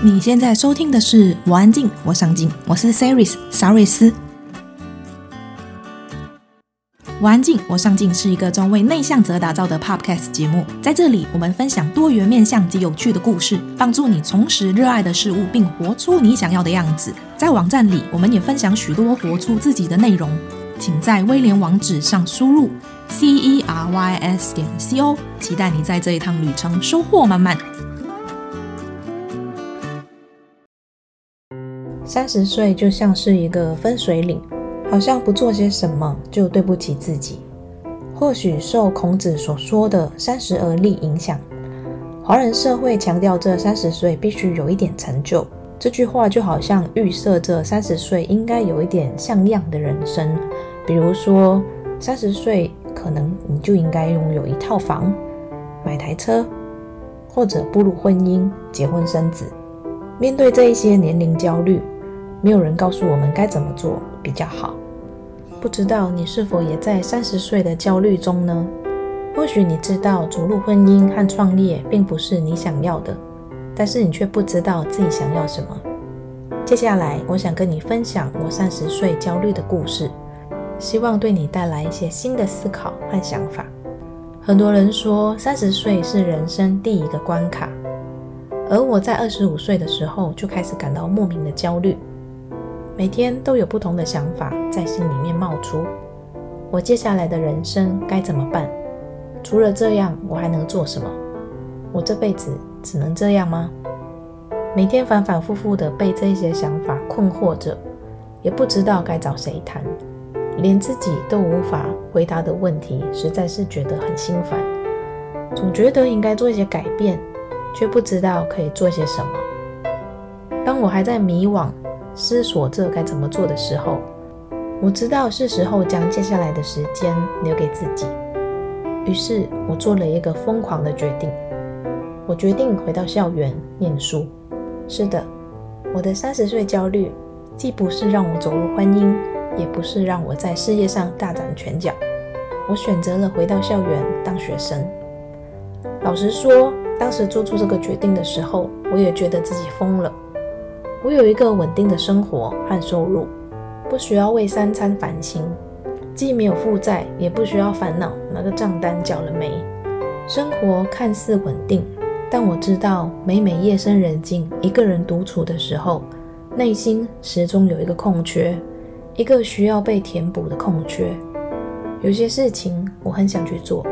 你现在收听的是《我安静，我上进》，我是 Saris 萨瑞斯。我安静，我上进是一个专为内向者打造的 Podcast 节目，在这里我们分享多元面向及有趣的故事，帮助你重拾热爱的事物，并活出你想要的样子。在网站里，我们也分享许多活出自己的内容，请在威廉网址上输入 c e r y s 点 c o，期待你在这一趟旅程收获满满。三十岁就像是一个分水岭。好像不做些什么就对不起自己。或许受孔子所说的“三十而立”影响，华人社会强调这三十岁必须有一点成就。这句话就好像预设这三十岁应该有一点像样的人生，比如说三十岁可能你就应该拥有一套房、买台车，或者步入婚姻、结婚生子。面对这一些年龄焦虑，没有人告诉我们该怎么做比较好。不知道你是否也在三十岁的焦虑中呢？或许你知道走入婚姻和创业并不是你想要的，但是你却不知道自己想要什么。接下来，我想跟你分享我三十岁焦虑的故事，希望对你带来一些新的思考和想法。很多人说三十岁是人生第一个关卡，而我在二十五岁的时候就开始感到莫名的焦虑。每天都有不同的想法在心里面冒出，我接下来的人生该怎么办？除了这样，我还能做什么？我这辈子只能这样吗？每天反反复复的被这些想法困惑着，也不知道该找谁谈，连自己都无法回答的问题，实在是觉得很心烦。总觉得应该做一些改变，却不知道可以做些什么。当我还在迷惘，思索这该怎么做的时候，我知道是时候将接下来的时间留给自己。于是，我做了一个疯狂的决定。我决定回到校园念书。是的，我的三十岁焦虑，既不是让我走入婚姻，也不是让我在事业上大展拳脚。我选择了回到校园当学生。老实说，当时做出这个决定的时候，我也觉得自己疯了。我有一个稳定的生活和收入，不需要为三餐烦心，既没有负债，也不需要烦恼那个账单缴了没。生活看似稳定，但我知道，每每夜深人静，一个人独处的时候，内心始终有一个空缺，一个需要被填补的空缺。有些事情我很想去做，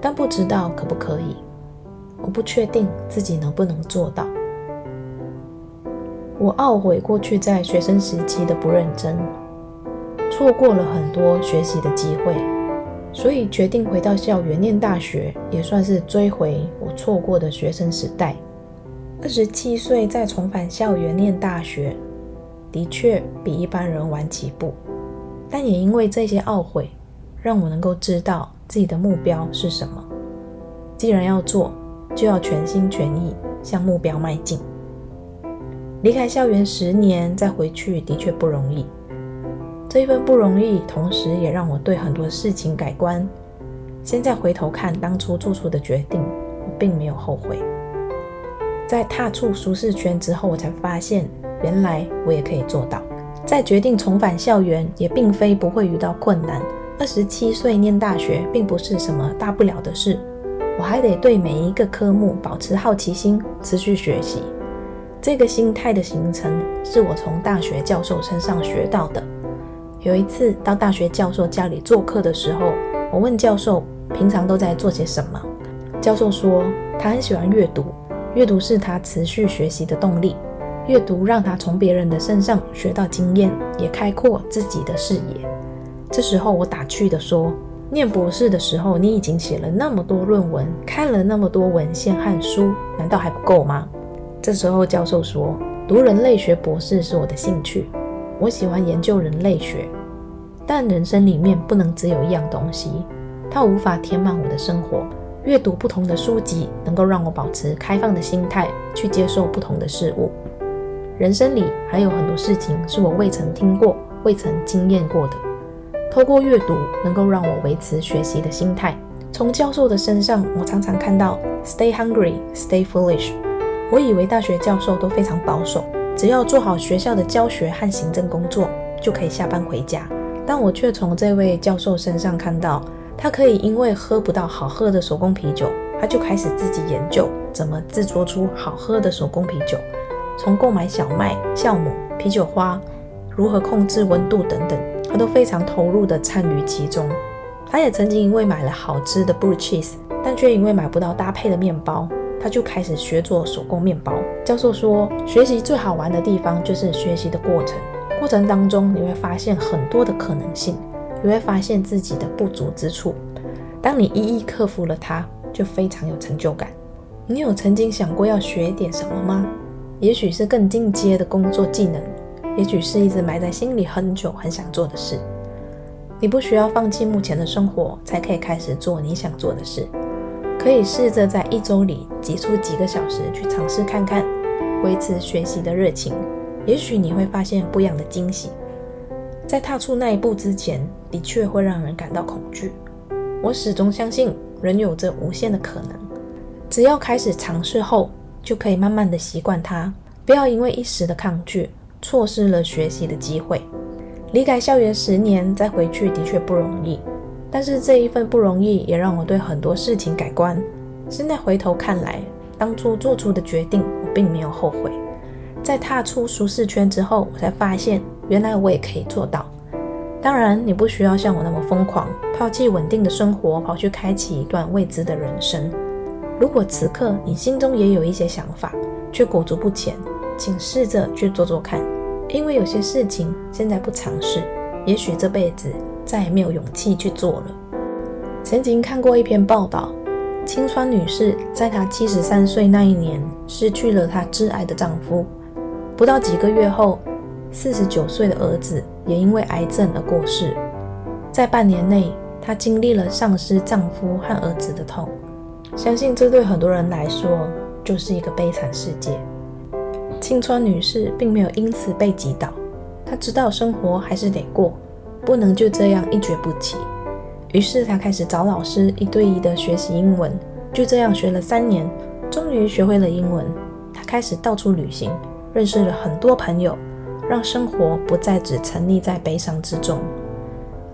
但不知道可不可以。我不确定自己能不能做到。我懊悔过去在学生时期的不认真，错过了很多学习的机会，所以决定回到校园念大学，也算是追回我错过的学生时代。二十七岁再重返校园念大学，的确比一般人晚起步，但也因为这些懊悔，让我能够知道自己的目标是什么。既然要做，就要全心全意向目标迈进。离开校园十年再回去的确不容易，这一份不容易，同时也让我对很多事情改观。现在回头看当初做出的决定，我并没有后悔。在踏出舒适圈之后，我才发现原来我也可以做到。在决定重返校园，也并非不会遇到困难。二十七岁念大学并不是什么大不了的事，我还得对每一个科目保持好奇心，持续学习。这个心态的形成是我从大学教授身上学到的。有一次到大学教授家里做客的时候，我问教授平常都在做些什么。教授说他很喜欢阅读，阅读是他持续学习的动力。阅读让他从别人的身上学到经验，也开阔自己的视野。这时候我打趣地说：“念博士的时候，你已经写了那么多论文，看了那么多文献和书，难道还不够吗？”这时候，教授说：“读人类学博士是我的兴趣，我喜欢研究人类学。但人生里面不能只有一样东西，它无法填满我的生活。阅读不同的书籍，能够让我保持开放的心态，去接受不同的事物。人生里还有很多事情是我未曾听过、未曾经验过的。透过阅读，能够让我维持学习的心态。从教授的身上，我常常看到 ‘Stay hungry, stay foolish’。”我以为大学教授都非常保守，只要做好学校的教学和行政工作就可以下班回家。但我却从这位教授身上看到，他可以因为喝不到好喝的手工啤酒，他就开始自己研究怎么制作出好喝的手工啤酒，从购买小麦、酵母、啤酒花，如何控制温度等等，他都非常投入地参与其中。他也曾经因为买了好吃的 blue cheese，但却因为买不到搭配的面包，他就开始学做手工面包。教授说，学习最好玩的地方就是学习的过程，过程当中你会发现很多的可能性，你会发现自己的不足之处。当你一一克服了它，就非常有成就感。你有曾经想过要学点什么吗？也许是更进阶的工作技能，也许是一直埋在心里很久很想做的事。你不需要放弃目前的生活，才可以开始做你想做的事。可以试着在一周里挤出几个小时去尝试看看，维持学习的热情。也许你会发现不一样的惊喜。在踏出那一步之前，的确会让人感到恐惧。我始终相信人有着无限的可能，只要开始尝试后，就可以慢慢的习惯它。不要因为一时的抗拒，错失了学习的机会。离开校园十年再回去的确不容易，但是这一份不容易也让我对很多事情改观。现在回头看来，当初做出的决定我并没有后悔。在踏出舒适圈之后，我才发现原来我也可以做到。当然，你不需要像我那么疯狂，抛弃稳定的生活，跑去开启一段未知的人生。如果此刻你心中也有一些想法，却裹足不前，请试着去做做看。因为有些事情现在不尝试，也许这辈子再也没有勇气去做了。曾经看过一篇报道，青川女士在她七十三岁那一年失去了她挚爱的丈夫，不到几个月后，四十九岁的儿子也因为癌症而过世。在半年内，她经历了丧失丈夫和儿子的痛，相信这对很多人来说就是一个悲惨世界。青川女士并没有因此被击倒，她知道生活还是得过，不能就这样一蹶不起。于是他开始找老师一对一的学习英文，就这样学了三年，终于学会了英文。他开始到处旅行，认识了很多朋友，让生活不再只沉溺在悲伤之中。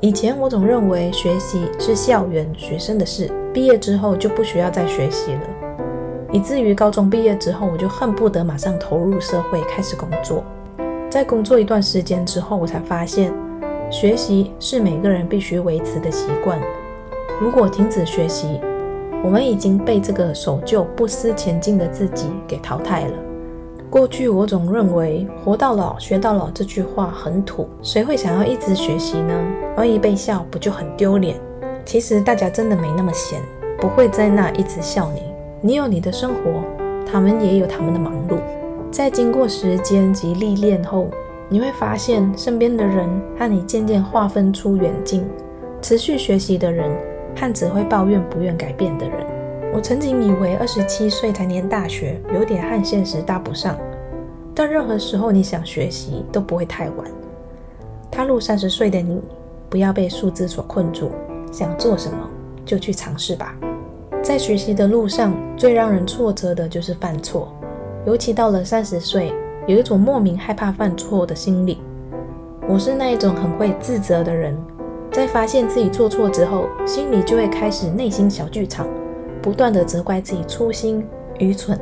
以前我总认为学习是校园学生的事，毕业之后就不需要再学习了。以至于高中毕业之后，我就恨不得马上投入社会开始工作。在工作一段时间之后，我才发现，学习是每个人必须维持的习惯。如果停止学习，我们已经被这个守旧不思前进的自己给淘汰了。过去我总认为“活到老学到老”这句话很土，谁会想要一直学习呢？万一被笑，不就很丢脸？其实大家真的没那么闲，不会在那一直笑你。你有你的生活，他们也有他们的忙碌。在经过时间及历练后，你会发现身边的人和你渐渐划分出远近。持续学习的人和只会抱怨不愿改变的人。我曾经以为二十七岁才念大学，有点和现实搭不上。但任何时候你想学习都不会太晚。踏入三十岁的你，不要被数字所困住，想做什么就去尝试吧。在学习的路上，最让人挫折的就是犯错，尤其到了三十岁，有一种莫名害怕犯错的心理。我是那一种很会自责的人，在发现自己做错之后，心里就会开始内心小剧场，不断地责怪自己粗心、愚蠢，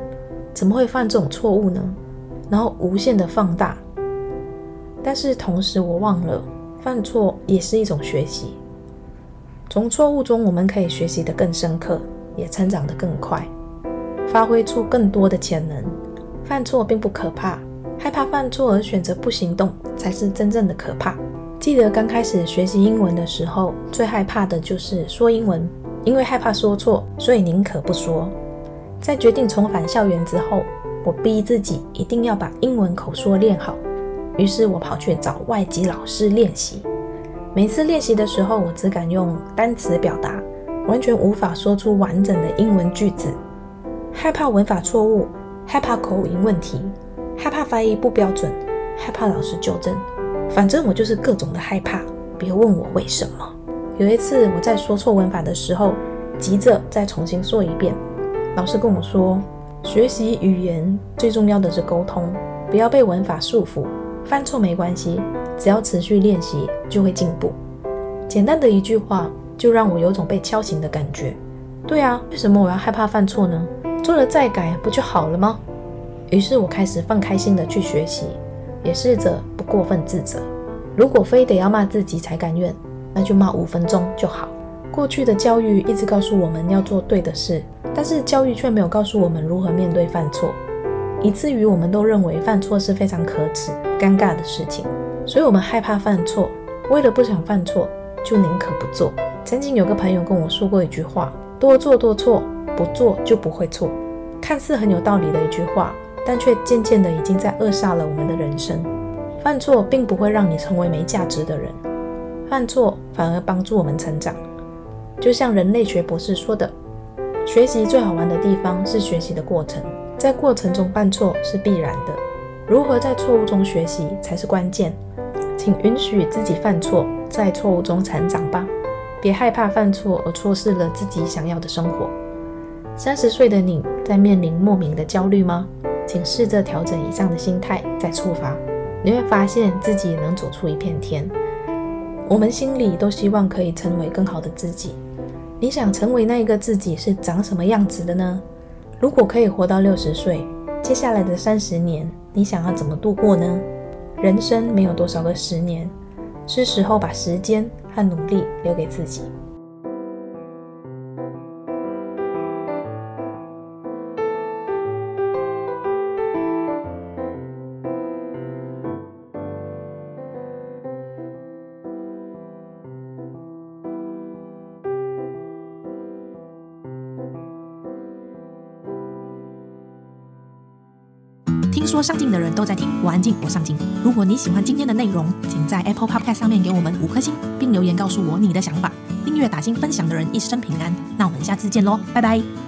怎么会犯这种错误呢？然后无限的放大。但是同时，我忘了，犯错也是一种学习，从错误中我们可以学习得更深刻。也成长得更快，发挥出更多的潜能。犯错并不可怕，害怕犯错而选择不行动才是真正的可怕。记得刚开始学习英文的时候，最害怕的就是说英文，因为害怕说错，所以宁可不说。在决定重返校园之后，我逼自己一定要把英文口说练好，于是我跑去找外籍老师练习。每次练习的时候，我只敢用单词表达。完全无法说出完整的英文句子，害怕文法错误，害怕口音问题，害怕发音不标准，害怕老师纠正，反正我就是各种的害怕。别问我为什么。有一次我在说错文法的时候，急着再重新说一遍，老师跟我说：“学习语言最重要的是沟通，不要被文法束缚。犯错没关系，只要持续练习就会进步。简单的一句话就让我有种被敲醒的感觉。对啊，为什么我要害怕犯错呢？做了再改不就好了吗？于是我开始放开心的去学习，也试着不过分自责。如果非得要骂自己才甘愿，那就骂五分钟就好。过去的教育一直告诉我们要做对的事，但是教育却没有告诉我们如何面对犯错，以至于我们都认为犯错是非常可耻、尴尬的事情，所以我们害怕犯错，为了不想犯错，就宁可不做。曾经有个朋友跟我说过一句话：多做多错，不做就不会错。看似很有道理的一句话。但却渐渐的已经在扼杀了我们的人生。犯错并不会让你成为没价值的人，犯错反而帮助我们成长。就像人类学博士说的，学习最好玩的地方是学习的过程，在过程中犯错是必然的。如何在错误中学习才是关键。请允许自己犯错，在错误中成长吧。别害怕犯错而错失了自己想要的生活。三十岁的你在面临莫名的焦虑吗？请试着调整以上的心态再出发，你会发现自己能走出一片天。我们心里都希望可以成为更好的自己。你想成为那一个自己是长什么样子的呢？如果可以活到六十岁，接下来的三十年你想要怎么度过呢？人生没有多少个十年，是时候把时间和努力留给自己。说上进的人都在听，我安静，我上进。如果你喜欢今天的内容，请在 Apple Podcast 上面给我们五颗星，并留言告诉我你的想法。订阅、打新、分享的人一生平安。那我们下次见喽，拜拜。